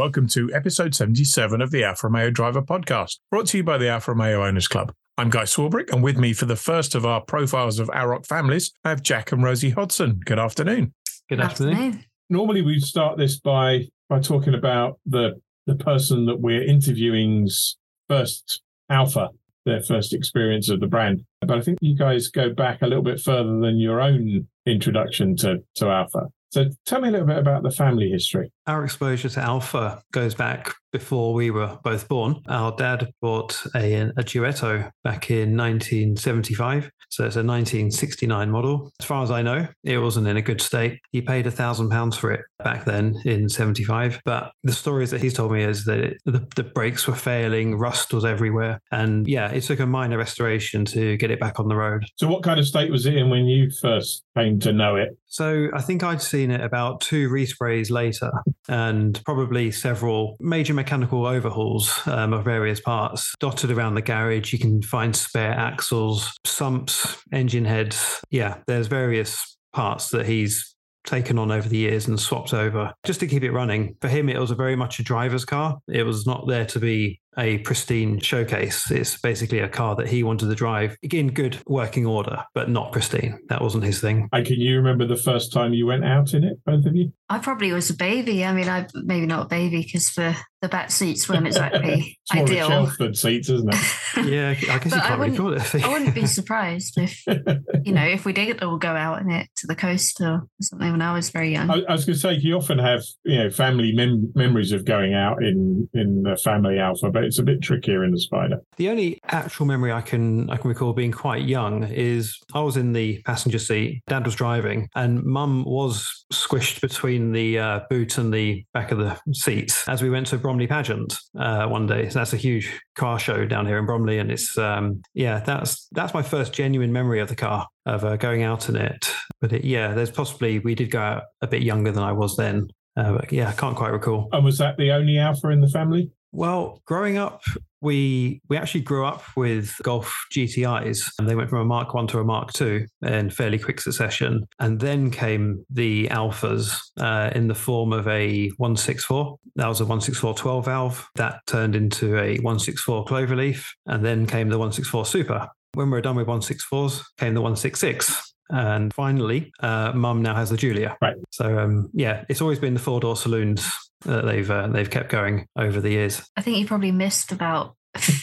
and welcome to episode 77 of the Alfa Romeo Driver Podcast, brought to you by the Alfa Romeo Owners Club. I'm Guy Swarbrick, and with me for the first of our profiles of AROC families, I have Jack and Rosie Hodson. Good afternoon. Good afternoon. Normally, we start this by by talking about the the person that we're interviewing's first Alfa, their first experience of the brand. But I think you guys go back a little bit further than your own introduction to to Alfa. So tell me a little bit about the family history. Our exposure to Alfa goes back before we were both born. Our dad bought a, a Duetto back in 1975. So it's a 1969 model. As far as I know, it wasn't in a good state. He paid a thousand pounds for it back then in 75. But the stories that he's told me is that it, the, the brakes were failing, rust was everywhere. And yeah, it took a minor restoration to get it back on the road. So, what kind of state was it in when you first came to know it? So, I think I'd seen it about two resprays later and probably several major mechanical overhauls um, of various parts dotted around the garage. You can find spare axles, sumps, engine heads. Yeah, there's various parts that he's taken on over the years and swapped over just to keep it running. For him, it was a very much a driver's car. It was not there to be a pristine showcase. It's basically a car that he wanted to drive in good working order, but not pristine. That wasn't his thing. And can you remember the first time you went out in it, both of you? I probably was a baby. I mean, I maybe not a baby because the the back seats weren't exactly it's more ideal. Shelford seats, isn't it? Yeah, I guess you But I can't really call wouldn't- it. a I thing. wouldn't be surprised if you know if we did all go out in it to the coast or something when I was very young. I, I was going to say you often have you know family mem- memories of going out in in the family Alfa, but it's a bit trickier in the spider. The only actual memory I can I can recall being quite young is I was in the passenger seat, Dad was driving, and Mum was squished between the uh, boot and the back of the seats as we went to Bromley pageant uh, one day. So that's a huge car show down here in Bromley, and it's um, yeah, that's that's my first genuine memory of the car of uh, going out in it. But it, yeah, there's possibly we did go out a bit younger than I was then. Uh, but yeah, I can't quite recall. And was that the only Alfa in the family? Well, growing up, we we actually grew up with Golf GTIs, and they went from a Mark One to a Mark Two in fairly quick succession, and then came the Alfas uh, in the form of a 164. That was a 164 12 valve that turned into a 164 Cloverleaf, and then came the 164 Super. When we were done with 164s, came the 166. And finally, uh, Mum now has the Giulia. Right. So um, yeah, it's always been the four door saloons that they've uh, they've kept going over the years. I think you probably missed about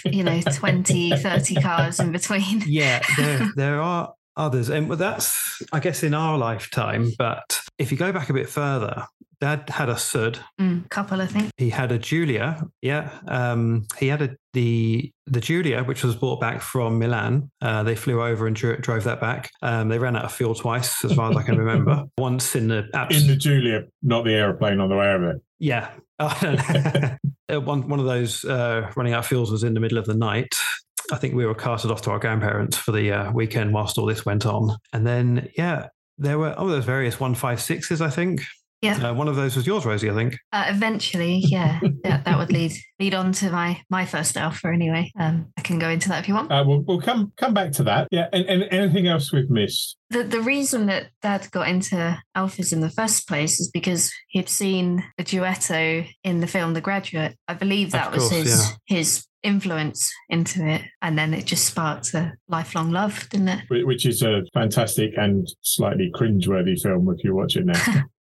you know 20, 30 cars in between. Yeah, there there are others, and that's I guess in our lifetime. But if you go back a bit further, Dad had a Sud. Mm, couple, I think. He had a Giulia. Yeah, um, he had a the the Giulia, which was brought back from Milan. Uh, they flew over and dro- drove that back. Um, they ran out of fuel twice, as far as I can remember. Once in the abs- In the Giulia, not the aeroplane on the way over it. Yeah. Uh, one one of those uh, running out of fuels was in the middle of the night. I think we were carted off to our grandparents for the uh, weekend whilst all this went on. And then, yeah, there were oh, there's various 156s, I think. Yeah. Uh, one of those was yours, Rosie, I think. Uh, eventually, yeah, that, that would lead lead on to my my first Alfa anyway. Um, I can go into that if you want. Uh, we'll, we'll come come back to that. Yeah, and, and anything else we've missed? The the reason that Dad got into Alfas in the first place is because he'd seen a duetto in the film The Graduate. I believe that Of was his yeah. his influence into it, and then it just sparked a lifelong love, didn't it? Which is a fantastic and slightly cringeworthy film if you watch it now.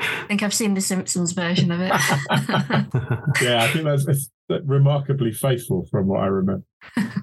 I think I've seen the Simpsons version of it. yeah, I think that's, that's remarkably faithful from what I remember.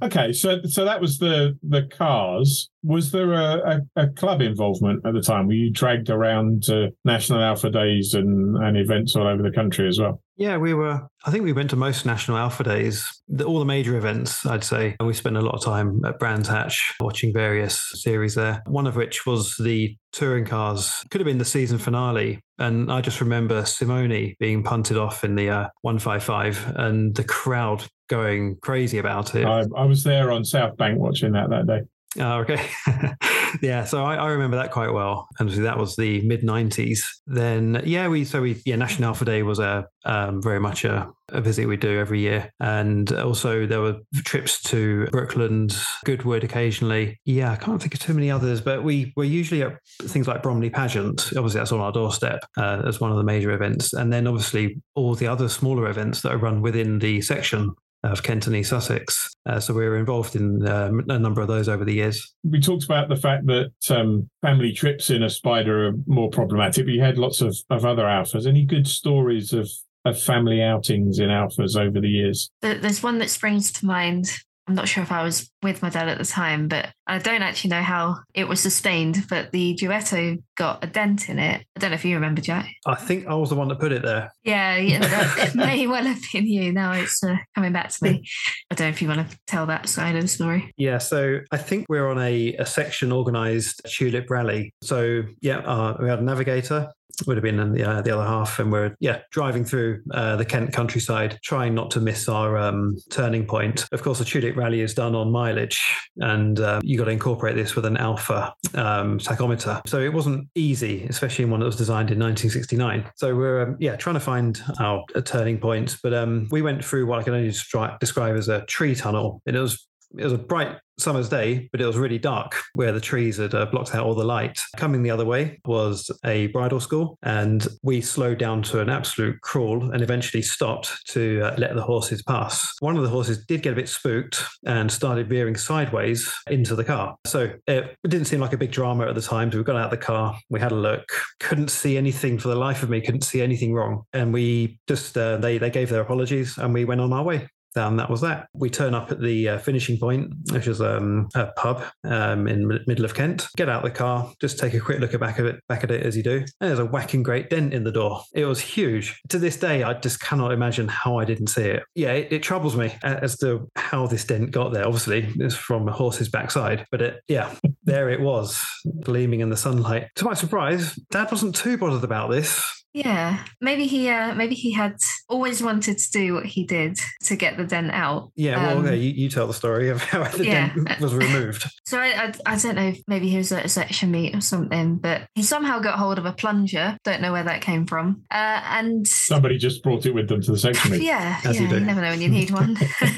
Okay, so so that was the the cars. Was there a, a, a club involvement at the time? Were you dragged around to National Alfa Days and, and events all over the country as well? Yeah, we were. I think we went to most national Alfa days, the, all the major events, I'd say. And we spent a lot of time at Brands Hatch watching various series there. One of which was the touring cars. Could have been the season finale. And I just remember Simoni being punted off in the uh, 155 and the crowd going crazy about it. I, I was there on South Bank watching that that day. Oh, okay. yeah, so I, I, remember that quite well. And that was the mid '90s. Then, yeah, we so we yeah, National Alfa Day was a um, very much a, a, visit we do every year, and also there were trips to Brooklands, Goodwood occasionally. Yeah, I can't think of too many others, but we were usually at things like Bromley Pageant. Obviously, that's on our doorstep uh, as one of the major events, and then obviously all the other smaller events that are run within the section of Kent and East Sussex. Uh, so we were involved in uh, a number of those over the years. We talked about the fact that um, family trips in a spider are more problematic, but you had lots of, of other Alfas. Any good stories of, of family outings in Alfas over the years? There's one that springs to mind I'm not sure if I was with my dad at the time, but I don't actually know how it was sustained. But the Duetto got a dent in it. I don't know if you remember, Jack. I think I was the one that put it there. Yeah, yeah it may well have been you. Now it's uh, coming back to me. I don't know if you want to tell that side of the story. Yeah, so I think we're on a, a section organised tulip rally. So yeah, uh, we had a navigator would have been in the, uh, the other half. And we're, yeah, driving through uh, the Kent countryside, trying not to miss our um, turning point. Of course, the Tulip Rally is done on mileage, and uh, you got to incorporate this with an Alfa um, tachometer. So it wasn't easy, especially in one that was designed in 1969. So we're, um, yeah, trying to find our turning points. But um, we went through what I can only describe as a tree tunnel. And it was it was a bright summer's day, but it was really dark where the trees had uh, blocked out all the light. Coming the other way was a bridal school, and we slowed down to an absolute crawl and eventually stopped to uh, let the horses pass. One of the horses did get a bit spooked and started veering sideways into the car. So it didn't seem like a big drama at the time. So we got out of the car, we had a look, couldn't see anything for the life of me, couldn't see anything wrong, and we just uh, they they gave their apologies and we went on our way and that was that. We turn up at the uh, finishing point, which is um, a pub um, in the middle of Kent. Get out the car, just take a quick look at back of it, back at it as you do. And there's a whacking great dent in the door. It was huge. To this day, I just cannot imagine how I didn't see it. Yeah, it, it troubles me as to how this dent got there. Obviously, it's from a horse's backside, but it, yeah, there it was, gleaming in the sunlight. To my surprise, Dad wasn't too bothered about this. Yeah, maybe he uh, maybe he had always wanted to do what he did to get the dent out. Yeah, well, um, okay, you, you, tell the story of how the yeah. dent was removed. So I, I, I don't know, maybe he was at a section meet or something, but he somehow got hold of a plunger. Don't know where that came from. Uh, and somebody just brought it with them to the section meet. Yeah, As yeah, you, you never know when you need one.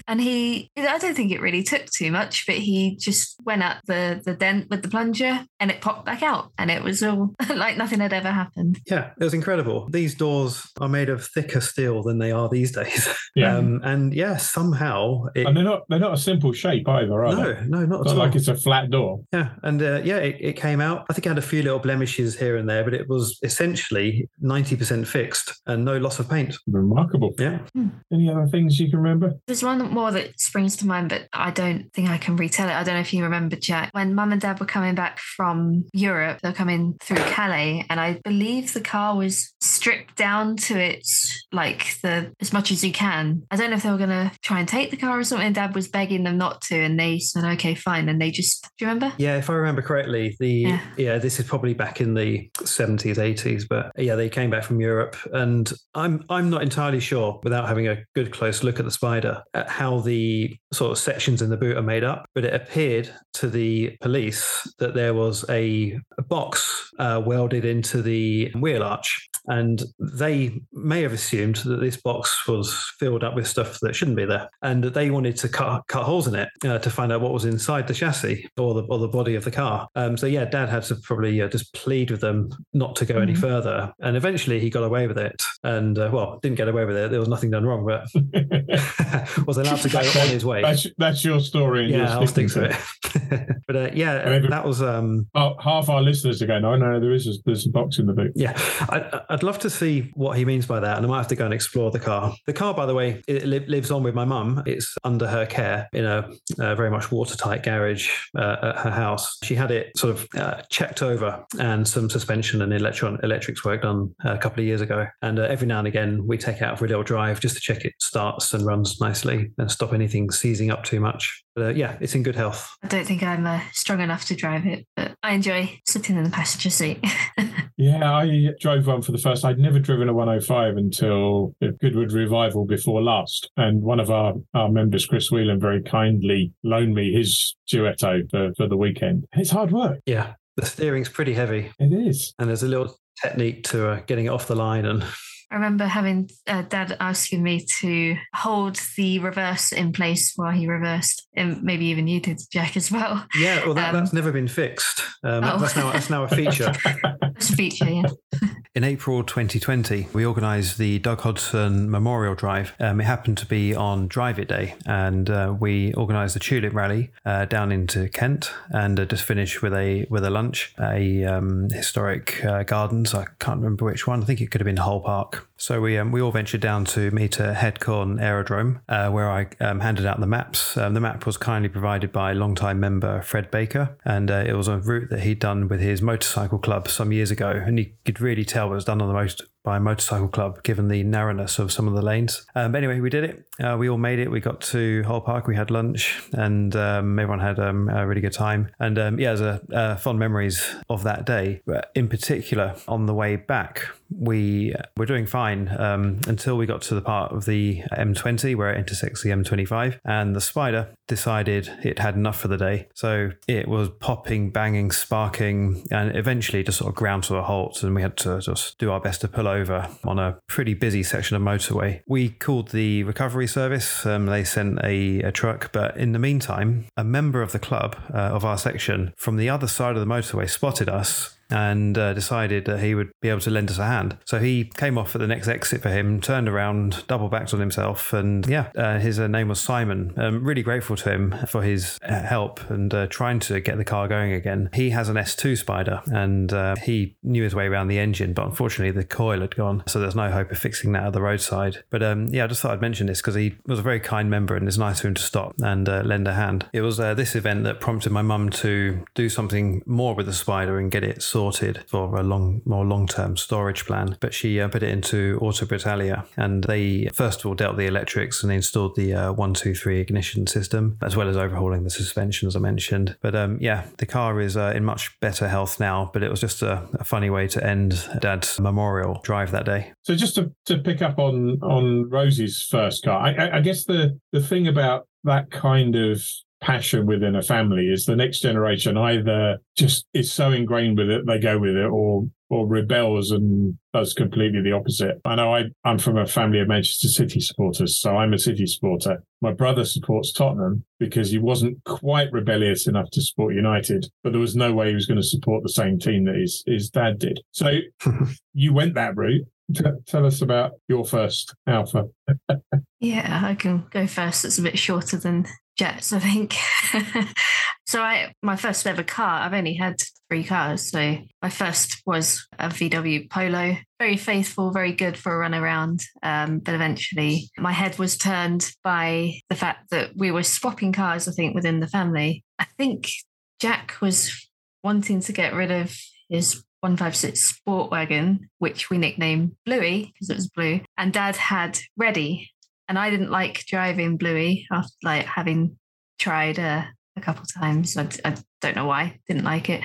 and he, I don't think it really took too much, but he just went at the the dent with the plunger, and it popped back out, and it was all like nothing had ever happened. Yeah, it was incredible incredible. These doors are made of thicker steel than they are these days. Yeah. Um, and yeah, somehow it, and they're not they're not a simple shape either, are no, they? No, not, not like it's a flat door. Yeah, and uh, yeah, it, it, came out. I think it had a few little blemishes here and there, but it was essentially ninety percent fixed and no loss of paint. Remarkable. Yeah. Hmm. Any other things you can remember? There's one more that springs to mind, but I don't think I can retell it. I don't know if you remember, Jack, when Mum and Dad were coming back from Europe. They're coming through Calais, and I believe the car was stripped down to it like the as much as you can. I don't know if they were gonna try and take the car or something. Dad was begging them not to, and they said, "Okay, fine." And they just do you remember? Yeah, if I remember correctly, the yeah, yeah this is probably back in the seventies, eighties, but yeah, they came back from Europe, and I'm I'm not entirely sure without having a good close look at the spider at how the sort of sections in the boot are made up, but it appeared to the police that there was a, a box uh, welded into the wheel arch and they may have assumed that this box was filled up with stuff that shouldn't be there, and that they wanted to cut cut holes in it uh, to find out what was inside the chassis or the or the body of the car. Um, so yeah, Dad had to probably uh, just plead with them not to go mm-hmm. any further, and eventually he got away with it. And uh, well, didn't get away with it. There was nothing done wrong, but was allowed to go on his way. That's, that's your story. yeah, I'll stick to it. but uh, yeah, that was um, half our listeners are going. Oh no, there is a, there's a box in the boot. Yeah, I, I'd love to see what he means by that, and I might have to go and explore the car. The car, by the way, it li- lives on with my mum. It's under her care in a, a very much watertight garage uh, at her house. She had it sort of uh, checked over and some suspension and electron electrics work done a couple of years ago. And uh, every now and again, we take it out for a little drive just to check it starts and runs nicely and stop anything seizing up too much. But uh, yeah, it's in good health. I don't think I'm uh, strong enough to drive it, but I enjoy sitting in the passenger seat. Yeah, I drove one for the first. I'd never driven a 105 until the Goodwood Revival before last. And one of our, our members, Chris Whelan, very kindly loaned me his Duetto for, for the weekend. It's hard work. Yeah, the steering's pretty heavy, It is. and there's a little technique to uh, getting it off the line. And I remember having uh, dad asking me to hold the reverse in place while he reversed, and maybe even you did, Jack, as well. yeah, well, that, Um, that's never been fixed. Um, Oh. that's now that's now a feature. It's a feature, yeah. In April 2020, we organised the Doug Hodson Memorial Drive. Um, it happened to be on Drive It Day, and uh, we organised the Tulip Rally uh, down into Kent, and uh, just finished with a with a lunch, a um, historic uh, gardens. I can't remember which one. I think it could have been Hole Park. So we um, we all ventured down to meet at Headcorn Aerodrome, uh, where I um, handed out the maps. Um, the map was kindly provided by longtime member Fred Baker, and uh, it was a route that he'd done with his motorcycle club some years ago, and you could really tell was done on the most by motorcycle club, given the narrowness of some of the lanes. Um, but anyway, we did it. Uh, we all made it. We got to Hole Park. We had lunch, and um, everyone had um, a really good time. And um, yeah, there's a uh, fond memories of that day. But in particular, on the way back, we were doing fine um, until we got to the part of the M20 where it intersects the M25, and the spider decided it had enough for the day. So it was popping, banging, sparking, and eventually just sort of ground to a halt. And we had to just do our best to pull over on a pretty busy section of motorway. We called the recovery service. Um, they sent a, a truck, but in the meantime, a member of the club uh, of our section from the other side of the motorway spotted us and uh, decided that he would be able to lend us a hand. So he came off at the next exit for him, turned around, double backed on himself, and yeah, uh, his uh, name was Simon. Um, really grateful to him for his uh, help and uh, trying to get the car going again. He has an S2 Spider, and uh, he knew his way around the engine, but unfortunately the coil had gone, so there's no hope of fixing that at the roadside. But um, yeah, I just thought I'd mention this because he was a very kind member, and it's nice of him to stop and lend a hand. It was this event that prompted my mum to do something more with the Spider and get it sorted for a long, more long-term storage plan. But she uh, put it into Auto Britalia, and they first of all dealt the electrics and installed the uh, one, two, three ignition system, as well as overhauling the suspension, as I mentioned. But um, yeah, the car is uh, in much better health now. But it was just a, a funny way to end Dad's memorial drive that day. So just to, to pick up on on Rosie's first car, I, I, I guess the the thing about that kind of passion within a family is the next generation either just is so ingrained with it they go with it or or rebels and does completely the opposite. I know I, I'm from a family of Manchester City supporters, so I'm a City supporter. My brother supports Tottenham because he wasn't quite rebellious enough to support United, but there was no way he was going to support the same team that his, his dad did. So you went that route. T- tell us about your first Alfa. Yeah, I can go first. It's a bit shorter than Jets, I think. so I my first ever car, I've only had three cars. So my first was a VW Polo. Very faithful, very good for a run around. Um, but eventually my head was turned by the fact that we were swapping cars, I think, within the family. I think Jack was wanting to get rid of his 156 Sport Wagon, which we nicknamed Bluey because it was blue. And dad had Ready, and I didn't like driving Bluey after like having tried uh, a couple times. I, I don't know why, didn't like it.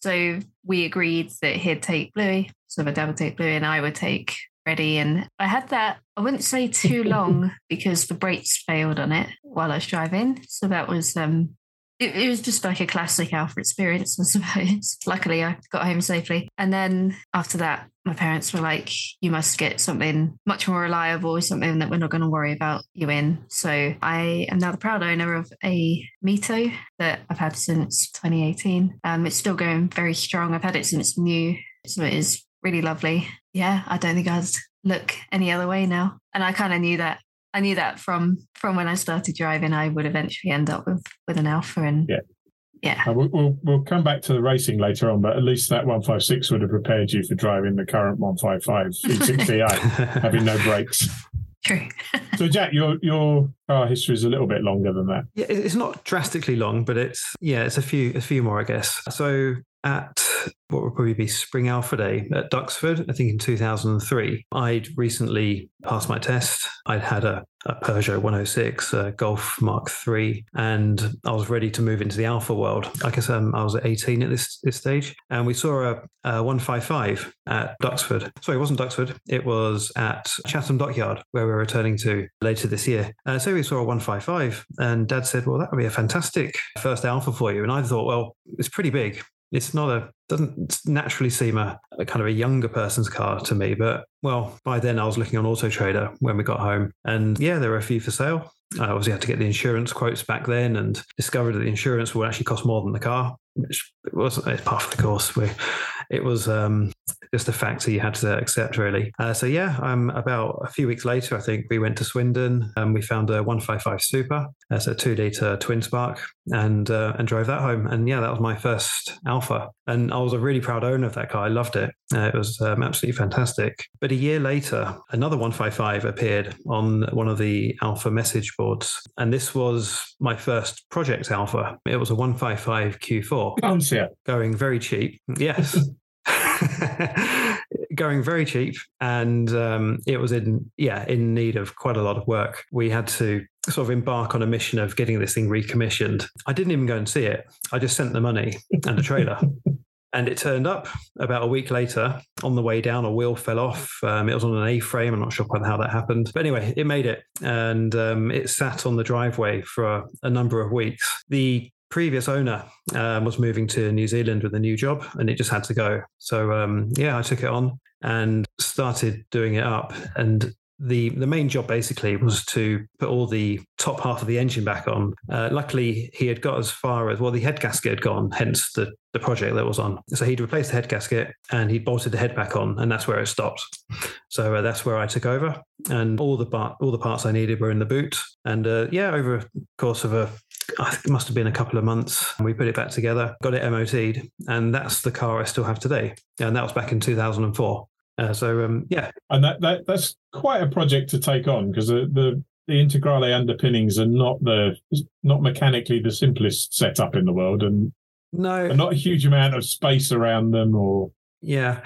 So we agreed that he'd take Bluey, so my dad would take Bluey, and I would take Ready. And I had that. I wouldn't say too long because the brakes failed on it while I was driving. So that was um. It, it was just like a classic Alfa experience, I suppose. Luckily, I got home safely. And then after that, my parents were like, you must get something much more reliable, something that we're not going to worry about you in. So I am now the proud owner of a Mito that I've had since 2018. Um, it's still going very strong. I've had it since new. So it is really lovely. Yeah, I don't think I'd look any other way now. And I kind of knew that. I knew that from from when I started driving, I would eventually end up with with an Alfa. And Yeah. yeah, Uh, we'll, we'll, we'll come back to the racing later on, but at least that 156 would have prepared you for driving the current 155 E60i, having no brakes. true. So, Jack, your your car history is a little bit longer than that. Yeah, it's not drastically long, but it's yeah, it's a few a few more, I guess. So at what would probably be Spring Alfa Day at Duxford, I think in 2003. I'd recently passed my test. I'd had a, a Peugeot 106, a Golf Mark III, and I was ready to move into the Alfa world. I guess um, I was 18 at this, this stage. And we saw a, a 155 at Duxford. Sorry, it wasn't Duxford, it was at Chatham Dockyard, where we're returning to later this year. Uh, so we saw a 155, and Dad said, Well, that would be a fantastic first Alfa for you. And I thought, Well, it's pretty big it's not a doesn't naturally seem a, a, kind of a younger person's car to me but well by then i was looking on auto trader when we got home. And yeah there were a few for sale. I obviously had to get the insurance quotes back then and discovered that the insurance would actually cost more than the car which wasn't it's part of the course. We it was um, just a factor you had to accept, really. Uh, so yeah, um, about a few weeks later, I think we went to Swindon and we found a 155 Super, that's a two liter twin spark, and uh, and drove that home. And yeah, that was my first Alfa, and I was a really proud owner of that car. I loved it. Uh, it was um, absolutely fantastic. But a year later, another 155 appeared on one of the Alfa message boards, and this was my first project Alfa. It was a 155 Q4. Bouncy. Going very cheap. Yes. going very cheap and um, it was in yeah in need of quite a lot of work. We had to sort of embark on a mission of getting this thing recommissioned. I didn't even go and see it. I just sent the money and a trailer. And it turned up about a week later. On the way down a wheel fell off. Um, it was on an a-frame. I'm not sure quite how that happened. But anyway it made it. And um, it sat on the driveway for a, a number of weeks. The previous owner um, was moving to New Zealand with a new job and it just had to go. So, um, yeah, I took it on and started doing it up. And the the main job basically was to put all the top half of the engine back on. Uh, luckily, he had got as far as well. The head gasket had gone, hence the the project that was on. So he'd replaced the head gasket and he bolted the head back on, and that's where it stopped. So uh, that's where I took over, and all the part all the parts I needed were in the boot. And uh, yeah, over a course of a I think it must have been a couple of months. We put it back together, got it MOT'd, and that's the car I still have today. And that was back in 2004. Uh, so um, yeah, and that, that that's quite a project to take on because the, the the integrale underpinnings are not the not mechanically the simplest setup in the world, and no, not a huge amount of space around them. Or yeah,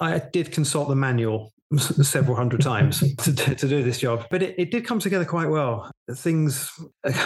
I did consult the manual several hundred times to, to do this job. But it, it did come together quite well. Things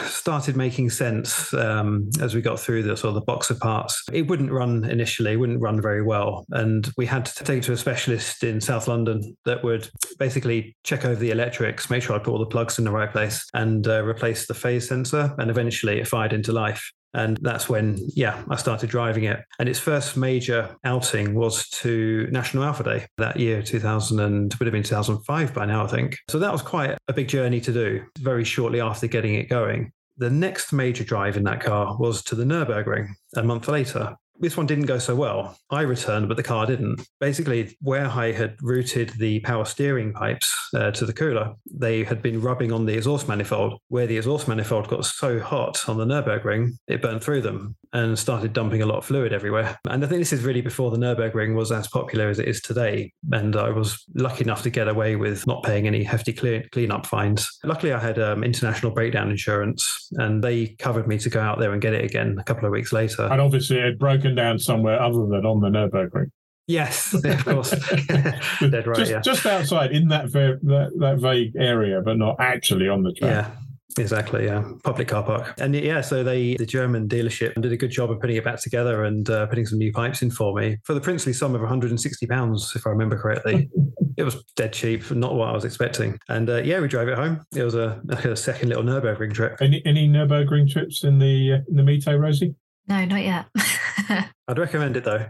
started making sense um, as we got through the sort of the box of parts. It wouldn't run initially, wouldn't run very well. And we had to take it to a specialist in South London that would basically check over the electrics, make sure I put all the plugs in the right place, and uh, replace the phase sensor. And eventually it fired into life. And that's when, yeah, I started driving it. And its first major outing was to National Alfa Day that year, 2000, and would have been 2005 by now, I think. So that was quite a big journey to do very shortly after getting it going. The next major drive in that car was to the Nürburgring a month later this one didn't go so well. I returned, but the car didn't. Basically, where I had routed the power steering pipes uh, to the cooler, they had been rubbing on the exhaust manifold. Where the exhaust manifold got so hot on the Nürburgring, it burned through them and started dumping a lot of fluid everywhere. And I think this is really before the Nürburgring was as popular as it is today. And I was lucky enough to get away with not paying any hefty clean, cleanup fines. Luckily, I had um, international breakdown insurance, and they covered me to go out there and get it again a couple of weeks later. And obviously, it had broken down somewhere other than on the Nurburgring. Yes, of course. Dead right. Just, yeah. just outside in that, that that vague area, but not actually on the track. Yeah. Exactly, yeah. Public car park. And yeah, so they, the German dealership did a good job of putting it back together and uh, putting some new pipes in for me for the princely sum of 160 pounds, if I remember correctly. it was dead cheap, not what I was expecting. And uh, yeah, we drove it home. It was a, a second little Nürburgring trip. Any, any Nürburgring trips in the, uh, in the Mito, Rosie? No, not yet. I'd recommend it though.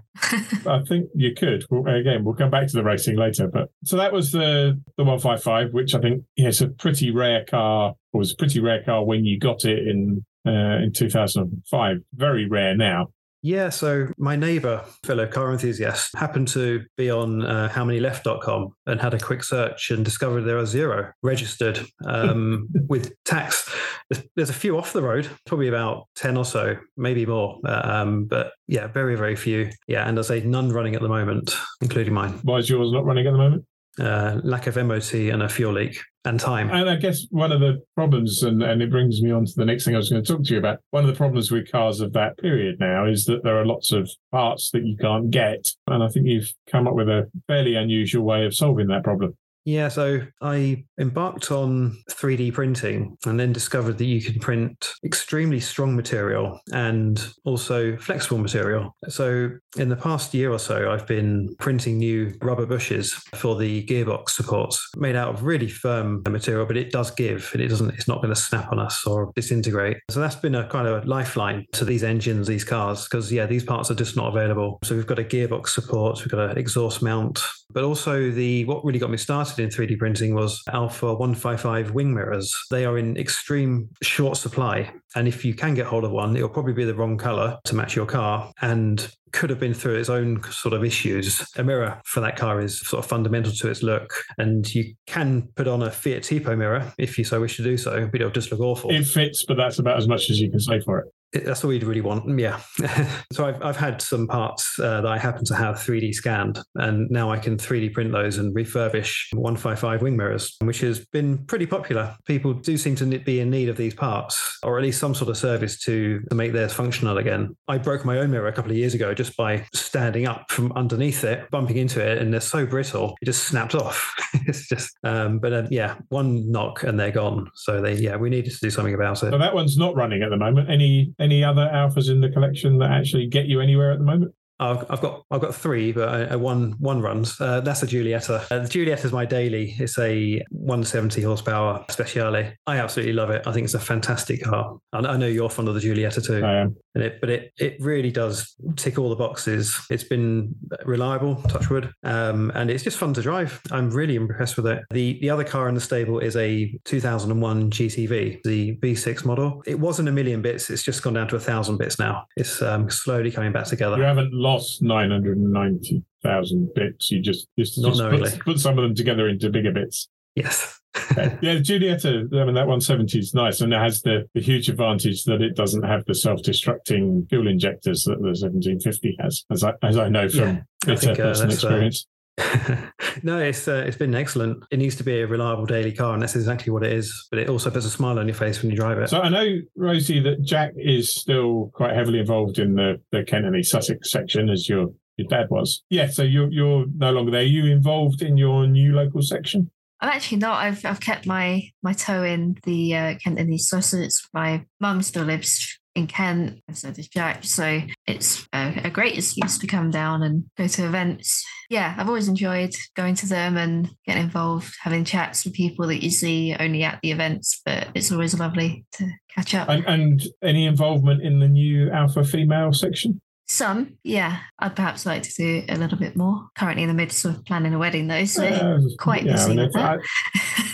I think you could. Well, again, we'll come back to the racing later. But so that was the the one five five, which I think yeah, it's a pretty rare car. It was a pretty rare car when you got it in uh, in two thousand and five. Very rare now. Yeah, so my neighbor, fellow car enthusiast, happened to be on uh, howmanyleft.com and had a quick search and discovered there are zero registered um, with tax. There's, there's, a few off the road, probably about 10 or so, maybe more. Um, but yeah, very, very few. Yeah, and I say none running at the moment, including mine. Why is yours not running at the moment? Uh, lack of MOT and a fuel leak and time. And I guess one of the problems, and, and it brings me on to the next thing I was going to talk to you about. One of the problems with cars of that period now is that there are lots of parts that you can't get. And I think you've come up with a fairly unusual way of solving that problem. Yeah, so I embarked on 3D printing and then discovered that you can print extremely strong material and also flexible material. So, in the past year or so, I've been printing new rubber bushes for the gearbox supports made out of really firm material, but it does give and it doesn't, it's not going to snap on us or disintegrate. So, that's been a kind of a lifeline to these engines, these cars, because yeah, these parts are just not available. So, we've got a gearbox support, we've got an exhaust mount, but also the what really got me started in 3D printing was Alfa 155 wing mirrors. They are in extreme short supply. And if you can get hold of one, it'll probably be the wrong color to match your car. And could have been through its own sort of issues. A mirror for that car is sort of fundamental to its look, and you can put on a Fiat Tipo mirror if you so wish to do so, but it'll just look awful. It fits, but that's about as much as you can say for it that's all you'd really want. Mm, yeah. so I've, I've had some parts uh, that I happen to have 3D scanned, and now I can 3D print those and refurbish 155 wing mirrors, which has been pretty popular. People do seem to be in need of these parts, or at least some sort of service to, to make theirs functional again. I broke my own mirror a couple of years ago just by standing up from underneath it, bumping into it, and they're so brittle, it just snapped off. it's just, um, but uh, yeah, one knock and they're gone. So they, yeah, we needed to do something about it. So that one's not running at the moment. Any any other Alfas in the collection that actually get you anywhere at the moment? I've, got I've got three, but I, I one one runs. Uh, that's a Giulietta. Uh, the Giulietta is my daily. It's a 170 horsepower Speciale. I absolutely love it. I think it's a fantastic car. I, I know you're fond of the Giulietta too. I am. It, but it it really does tick all the boxes. It's been reliable, touchwood, um, and it's just fun to drive. I'm really impressed with it. The the other car in the stable is a 2001 GTV, the V6 model. It wasn't a million bits. It's just gone down to a thousand bits now. It's um, slowly coming back together. You haven't lost 990,000 bits. You just, just, just put, put, some of them together into bigger bits. Yes. yeah, Giulietta, I mean, that 170 is nice. And it has the, the huge advantage that it doesn't have the self destructing fuel injectors that the 1750 has, as I, as I know from yeah, its uh, personal uh, experience. no, it's uh, it's been excellent. It needs to be a reliable daily car, and that's exactly what it is. But it also puts a smile on your face when you drive it. So I know, Rosie, that Jack is still quite heavily involved in the the Kent and East Sussex section, as your your dad was. Yeah, so you're you're no longer there. Are you involved in your new local section? I'm actually not. I've I've kept my my toe in the uh, Kent and East Sussex. My mum still lives in Kent, and so does Jack. So it's a, a, great excuse to come down and go to events. Yeah, I've always enjoyed going to them and getting involved, having chats with people that you see only at the events, but it's always lovely to catch up. And, and any involvement in the new Alfa female section? Some, yeah. I'd perhaps like to do a little bit more. Currently in the midst of planning a wedding, though, so uh, quite yeah, busy I mean, with that.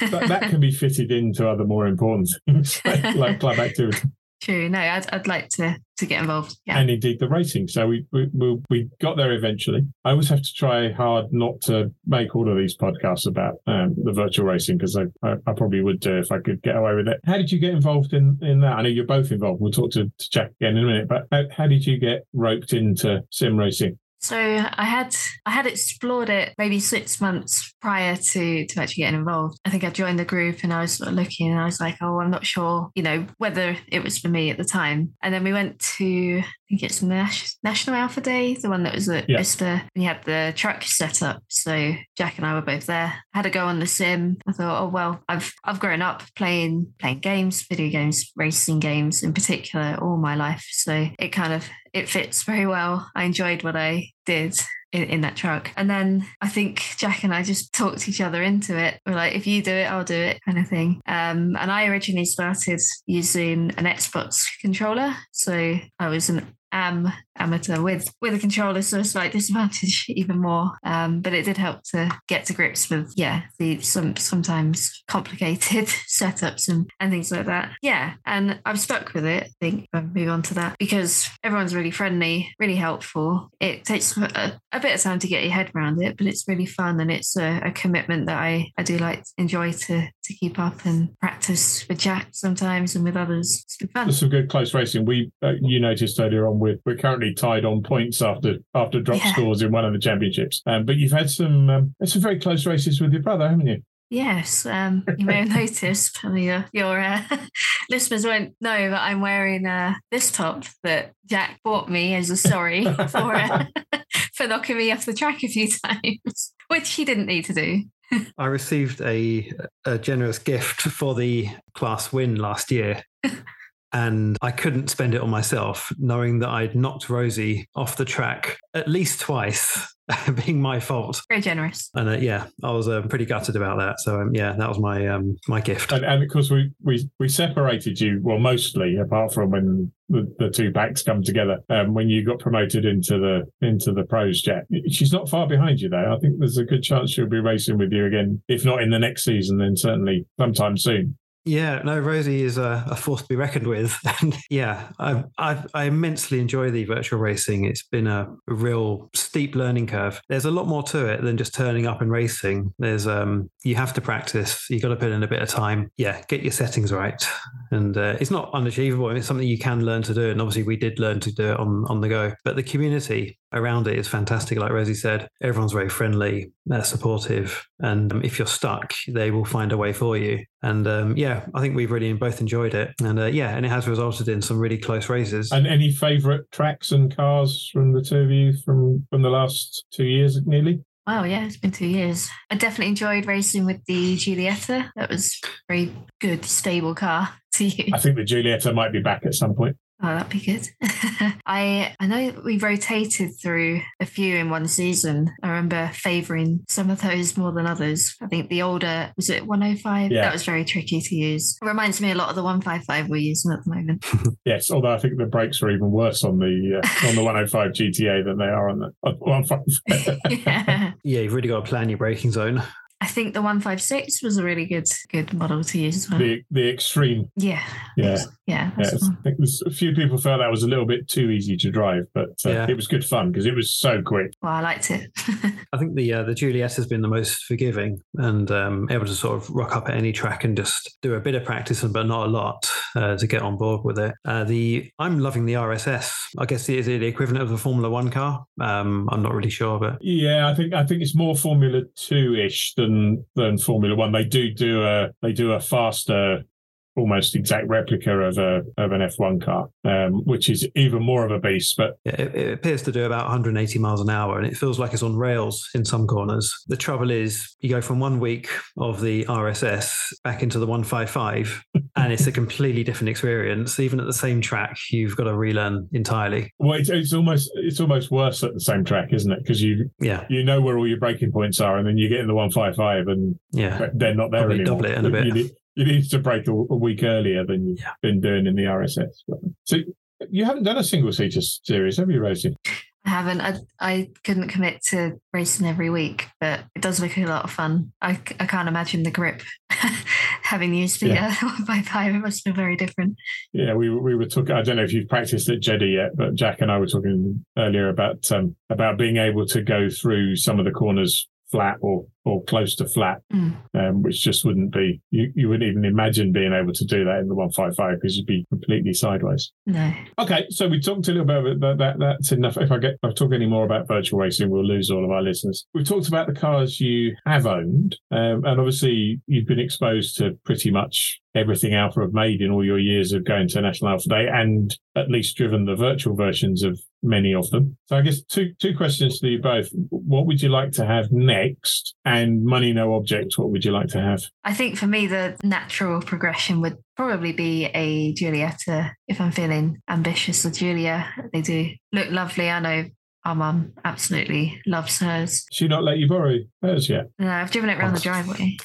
I, that. that. can be fitted into other more important things like, like club activity. True. No, I'd, I'd like to to get involved. Yeah. And indeed the racing. So we, we we got there eventually. I always have to try hard not to make all of these podcasts about um, the virtual racing because I, I, I probably would do if I could get away with it. How did you get involved in in that? I know you're both involved. We'll talk to, to Jack again in a minute. But how, how did you get roped into sim racing? So I had I had explored it maybe six months prior to to actually getting involved. I think I joined the group and I was sort of looking and I was like, oh, I'm not sure, you know, whether it was for me at the time. And then we went to I think it's Nash, National Alfa Day, the one that was at yeah. and you had the truck set up. So Jack and I were both there. I had a go on the sim. I thought, oh well, I've I've grown up playing playing games, video games, racing games in particular, all my life. So it kind of it fits very well. I enjoyed what I did in, in, that truck. And then I think Jack and I just talked each other into it. We're like, if you do it, I'll do it, kind of thing. Um, and I originally started using an Xbox controller. So I was an am amateur with with a controller, so a slight disadvantage even more. Um, but it did help to get to grips with yeah the some sometimes complicated setups and, and things like that. Yeah, and I'm stuck with it. I think I'll move on to that because everyone's really friendly, really helpful. It takes a, a bit of time to get your head around it, but it's really fun and it's a, a commitment that I I do like enjoy to to keep up and practice with Jack sometimes and with others. It's been fun. There's some good close racing. We uh, you noticed earlier on we're we're currently currently tied on points after after drop Yeah. scores in one of the championships. Um, but you've had some um, some very close races with your brother, haven't you? Yes, um, you may have noticed. I your, your uh, listeners won't know that I'm wearing uh, this top that Jack bought me as a sorry for uh, for knocking me off the track a few times, which he didn't need to do. I received a, a generous gift for the class win last year. And I couldn't spend it on myself, knowing that I'd knocked Rosie off the track at least twice, being my fault. Very generous. And uh, yeah, I was uh, pretty gutted about that. So um, yeah, that was my um, my gift. And, and of course, we, we we separated you. Well, mostly apart from when the, the two backs come together. Um, when you got promoted into the into the pros, Jack, she's not far behind you though. I think there's a good chance she'll be racing with you again. If not in the next season, then certainly sometime soon. Yeah, no, Rosie is a, a force to be reckoned with. And yeah, I, I, I immensely enjoy the virtual racing. It's been a real steep learning curve. There's a lot more to it than just turning up and racing. There's um, you have to practice. You got to put in a bit of time. Yeah, get your settings right. And uh, it's not unachievable. It's something you can learn to do. And obviously, we did learn to do it on on the go. But the community around it is fantastic. Like Rosie said, everyone's very friendly, they're supportive, and um, if you're stuck, they will find a way for you. And um, yeah, I think we've really both enjoyed it, and uh, yeah, and it has resulted in some really close races. And any favourite tracks and cars from the two of you from from the last two years, nearly? Wow, yeah, it's been two years. I definitely enjoyed racing with the Giulietta. That was a very good, stable car to use. I think the Giulietta might be back at some point. Oh, that'd be good. I I know we rotated through a few in one season. I remember favouring some of those more than others. I think the older was it 105? Yeah. That was very tricky to use. It reminds me a lot of the 155 we're using at the moment. Yes, although I think the brakes are even worse on the uh, on the 105 GTA than they are on the 155. yeah. yeah, you've really got to plan your braking zone. I think the 156 was a really good good model to use as well. the the extreme. yeah. Yeah. Yeah. that's Yes, the I think a few people felt that was a little bit too easy to drive, but uh, Yeah. it was good fun because it was so quick. Well, I liked it. I think the uh, the Juliet has been the most forgiving and um, able to sort of rock up at any track and just do a bit of practice, but not a lot uh, to get on board with it. Uh, the I'm loving the RSS. I guess is it the equivalent of the Formula One car? Um, I'm not really sure, but Yeah, I think I think it's more Formula Two ish than than Formula One. They do do a they do a faster, almost exact replica of a of an F one car, um, which is even more of a beast. But Yeah, it, it appears to do about 180 miles an hour, and it feels like it's on rails in some corners. The trouble is, you go from one week of the RSS back into the 155, and it's a completely different experience. Even at the same track, you've got to relearn entirely. well, it's, it's almost it's almost worse at the same track, isn't it? Because you Yeah, you know where all your braking points are, and then you get in the one five five, and yeah. they're not there Probably anymore. double it in a bit. You you need to break a, a week earlier than you've Yeah. been doing in the RSS. So you haven't done a single seater series, have you, Rosie? I haven't. I, I couldn't commit to racing every week, but it does look a lot of fun. I, I can't imagine the grip. Having used the Yeah. uh, one by five, it must be very different. Yeah, we we were talking. I don't know if you've practiced at Jeddah yet, but Jack and I were talking earlier about um, about being able to go through some of the corners flat or or close to flat, Mm. um, which just wouldn't be. You you wouldn't even imagine being able to do that in the one five five because you'd be completely sideways. No. Okay, so we talked a little bit about that, that. That's enough. If I get, if I talk any more about virtual racing, we'll lose all of our listeners. We've talked about the cars you have owned, um, and obviously you've been exposed to pretty much everything Alfa have made in all your years of going to National Alfa Day, and at least driven the virtual versions of many of them. So I guess two two questions to you both: What would you like to have next? And money no object. What would you like to have? I think for me, the natural progression would probably be a Giulietta if I'm feeling ambitious. Or Giulia, they do look lovely. I know our mum absolutely loves hers. She not let you borrow hers yet? No, I've driven it around the oh. driveway.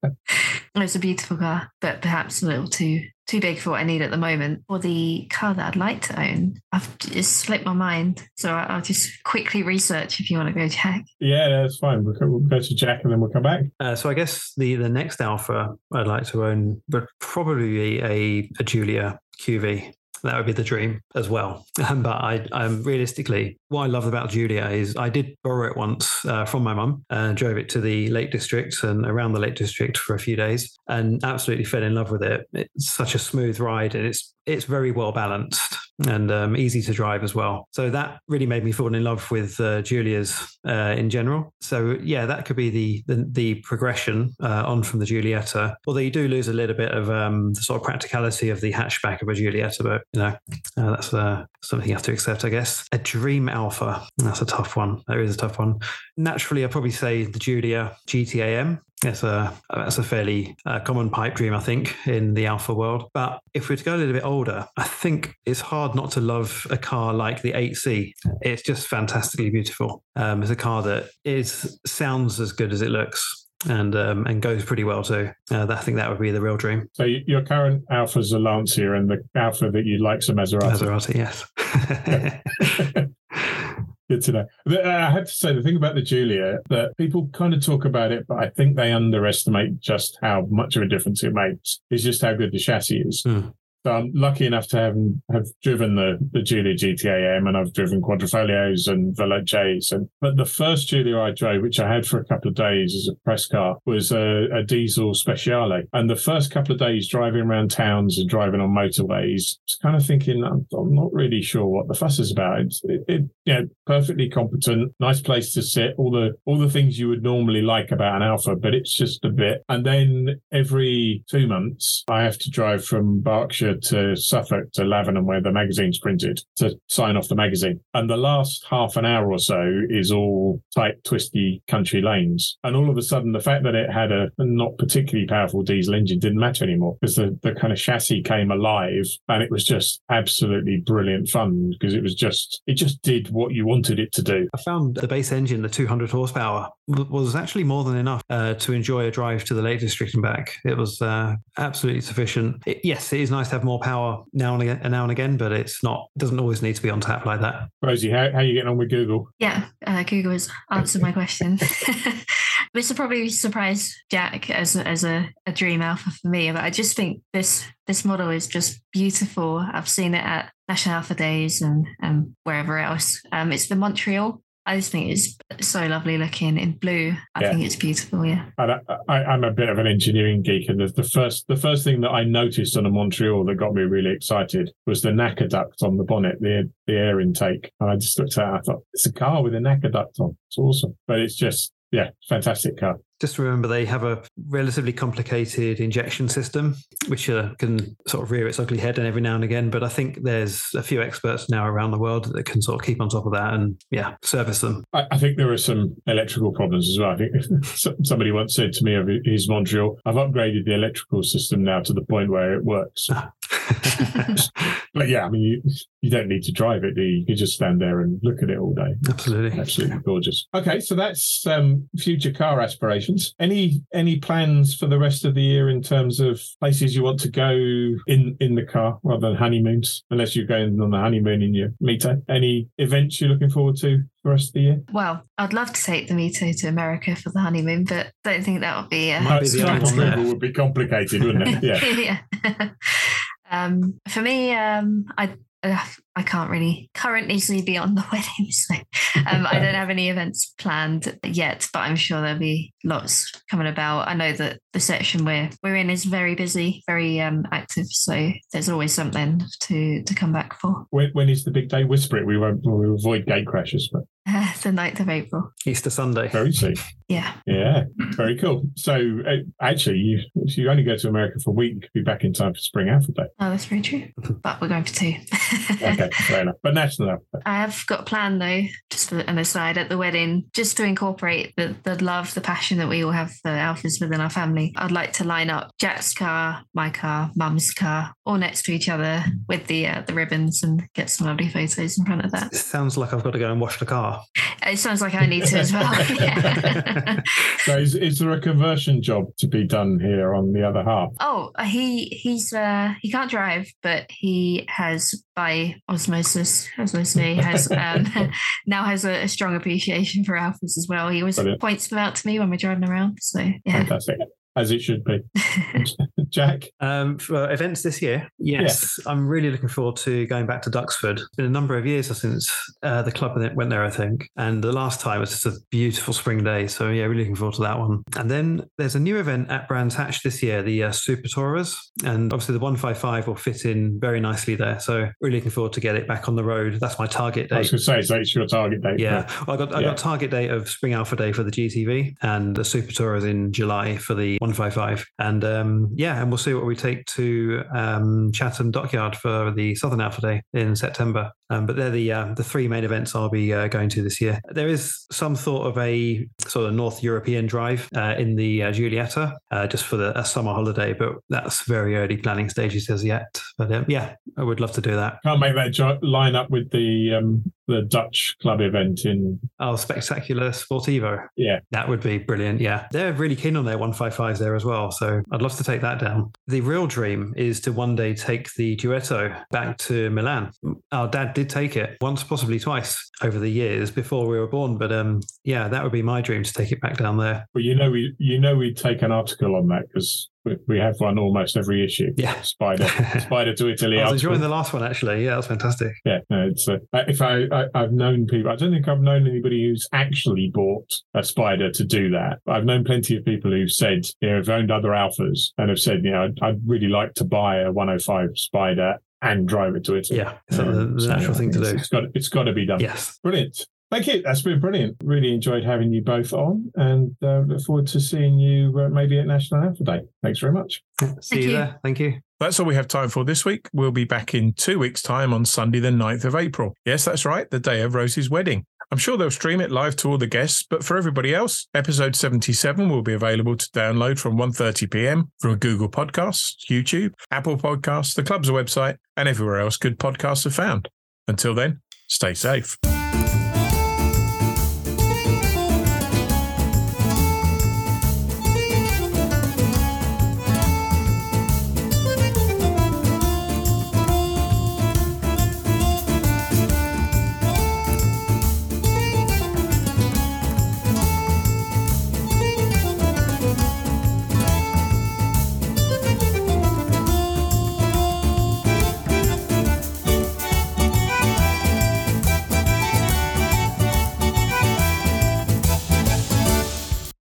it's a beautiful car, but perhaps a little too too big for what I need at the moment. For the car that I'd like to own, I've just slipped my mind. So I- I'll just quickly research if you want to go check. Yeah, that's fine. We'll, go- we'll go to Jack and then we'll come back. Uh, so I guess the the next Alfa I'd like to own would probably be a, a Giulia QV. That would be the dream as well. Um, but I, I'm realistically, what I love about Giulia is I did borrow it once uh, from my mum and drove it to the Lake District and around the Lake District for a few days and absolutely fell in love with it. It's such a smooth ride and it's it's very well balanced. And um, easy to drive as well. So that really made me fall in love with uh, Giulias uh, in general. So yeah, that could be the the, the progression uh, on from the Giulietta. Although you do lose a little bit of um, the sort of practicality of the hatchback of a Giulietta, but you know uh, that's uh, something you have to accept, I guess. A Dream Alfa, that's a tough one. That is a tough one. Naturally, I'd probably say the Giulia GTAM. That's a that's a fairly uh, common pipe dream, I think, in the Alfa world. But if we were to go a little bit older, I think it's hard not to love a car like the 8C. It's just fantastically beautiful. Um, it's a car that is sounds as good as it looks. And um, and goes pretty well too. Uh, I think that would be the real dream. So your current Alfa's a Lancia, and the Alfa that you'd like's a Maserati. Maserati, yes. Good to know. I have to say the thing about the Giulia that people kind of talk about it, but I think they underestimate just how much of a difference it makes. Is just how good the chassis is. Hmm. So I'm lucky enough to have have driven the the Giulia GTAM, and I've driven Quadrifoglios and Veloces. And but the first Giulia I drove, which I had for a couple of days as a press car, was a, a diesel Speciale. And the first couple of days driving around towns and driving on motorways, I kind of thinking I'm, I'm not really sure what the fuss is about. It's, it, it, you know, perfectly competent, nice place to sit, all the all the things you would normally like about an Alfa, but it's just a bit. And then every two months, I have to drive from Berkshire to Suffolk to Lavenham, where the magazine's printed, to sign off the magazine. And the last half an hour or so is all tight, twisty country lanes. And all of a sudden, the fact that it had a not particularly powerful diesel engine didn't matter anymore because the, the kind of chassis came alive and it was just absolutely brilliant fun because it was just, it just did what you wanted it to do. I found the base engine, the 200 horsepower, was actually more than enough uh, to enjoy a drive to the Lake District and back. It was uh, absolutely sufficient. It, yes, it is nice to have more power now and again, now and again, but it's not. Doesn't always need to be on tap like that. Rosie, how, how are you getting on with Google? Yeah, uh, Google has answered my question. this will probably surprise Jack as as a, a dream Alfa for me, but I just think this this model is just beautiful. I've seen it at National Alfa Days and and wherever else. Um, it's the Montreal. I just think it's so lovely looking in blue. I Yeah. think it's beautiful. Yeah. And I, I'm a bit of an engineering geek, and the, the first the first thing that I noticed on a Montreal that got me really excited was the NACA duct on the bonnet, the the air intake. And I just looked at it, I thought it's a car with a NACA duct on. It's awesome, but it's just yeah, fantastic car. Just remember, they have a relatively complicated injection system, which uh, can sort of rear its ugly head and every now and again. But I think there's a few experts now around the world that can sort of keep on top of that and yeah, service them. I, I think there are some electrical problems as well. I think somebody once said to me of his Montreal, I've upgraded the electrical system now to the point where it works. But yeah, I mean, you, you don't need to drive it, do you? You can just stand there and look at it all day. Absolutely. Absolutely gorgeous. Okay, so that's um, future car aspirations. Any any plans for the rest of the year in terms of places you want to go in in the car rather than honeymoons? Unless you're going on the honeymoon in your Mito. Any events you're looking forward to for the rest of the year? Well, I'd love to take the Mito to America for the honeymoon, but don't think that would be. Uh, Might be the one would be complicated, wouldn't it? Yeah. yeah. um, for me, um, I uh, I can't really currently see beyond the wedding, so um, I don't have any events planned yet. But I'm sure there'll be lots coming about. I know that the section we're we're in is very busy, very um, active, so there's always something to to come back for. When, when is the big day? Whisper it. We won't. We'll avoid gate crashes, but Uh, the 9th of April. Easter Sunday. very soon. Yeah. Yeah, very cool. So uh, actually, you if you only go to America for a week, you could be back in time for Spring Alfa Day. Oh, that's very true. But we're going for two. Okay, fair enough. But National Alfa. I have got a plan though, just for an aside at the wedding, just to incorporate the, the love, the passion that we all have for Alfas within our family. I'd like to line up Jack's car, my car, mum's car, all next to each other with the uh, the ribbons and get some lovely photos in front of that. It sounds like I've got to go and wash the car. It sounds like I need to as well. Yeah. So is, is there a conversion job to be done here on the other half? Oh, he he's uh he can't drive, but he has by osmosis, as I say, has um now has a, a strong appreciation for Alfas as well. He always Brilliant. points them out to me when we're driving around. So yeah. Fantastic. As it should be. Jack? Um, for events this year, yes, yeah. I'm really looking forward to going back to Duxford. It's been a number of years since uh, the club went there, I think. And the last time was just a beautiful spring day. So, yeah, really looking forward to that one. And then there's a new event at Brands Hatch this year, the uh, Super Tourers. And obviously, the 155 will fit in very nicely there. So, really looking forward to get it back on the road. That's my target date. I was going to say, so it's your target date. Yeah. Well, I got, I got target date of Spring Alfa Day for the GTV and the Super Tourers in July for the 155. And um, yeah, and we'll see what we take to um, Chatham Dockyard for the Southern Alfa Day in September. Um, but they're the uh, the three main events I'll be uh, going to this year. There is some thought of a sort of North European drive uh, in the uh, Giulietta uh, just for the a summer holiday, but that's very early planning stages as yet. But um, yeah, I would love to do that. Can't make that jo- line up with the um, the Dutch club event in oh Spettacolo Sportivo. Yeah, that would be brilliant. Yeah, they're really keen on their one five there as well. So I'd love to take that down. The real dream is to one day take the Duetto back to Milan. Our dad did take it once, possibly twice over the years before we were born. But um, yeah, that would be my dream to take it back down there. Well, you know, we you know we'd take an article on that because we have one almost every issue. Yeah, Spider, Spider to Italy. I was enjoying the last one actually. Yeah, that's fantastic. Yeah, no, it's uh, if I, I have known people, I don't think I've known anybody who's actually bought a Spider to do that. I've known plenty of people who've said, you know, have owned other Alfas and have said, you know, I'd, I'd really like to buy a 105 Spider and drive it to Italy. Yeah, so um, the, the natural thing to do. It's got it's got to be done. Yes, brilliant. Thank you. That's been brilliant. Really enjoyed having you both on and uh, look forward to seeing you uh, maybe at National Alfa Day. Thanks very much. See Thank you, you there. Thank you. That's all we have time for this week. We'll be back in two weeks' time on Sunday, the 9th of April. Yes, that's right, the day of Rosie's wedding. I'm sure they'll stream it live to all the guests, but for everybody else, episode 77 will be available to download from 1:30 p.m. from Google Podcasts, YouTube, Apple Podcasts, the club's website, and everywhere else good podcasts are found. Until then, stay safe.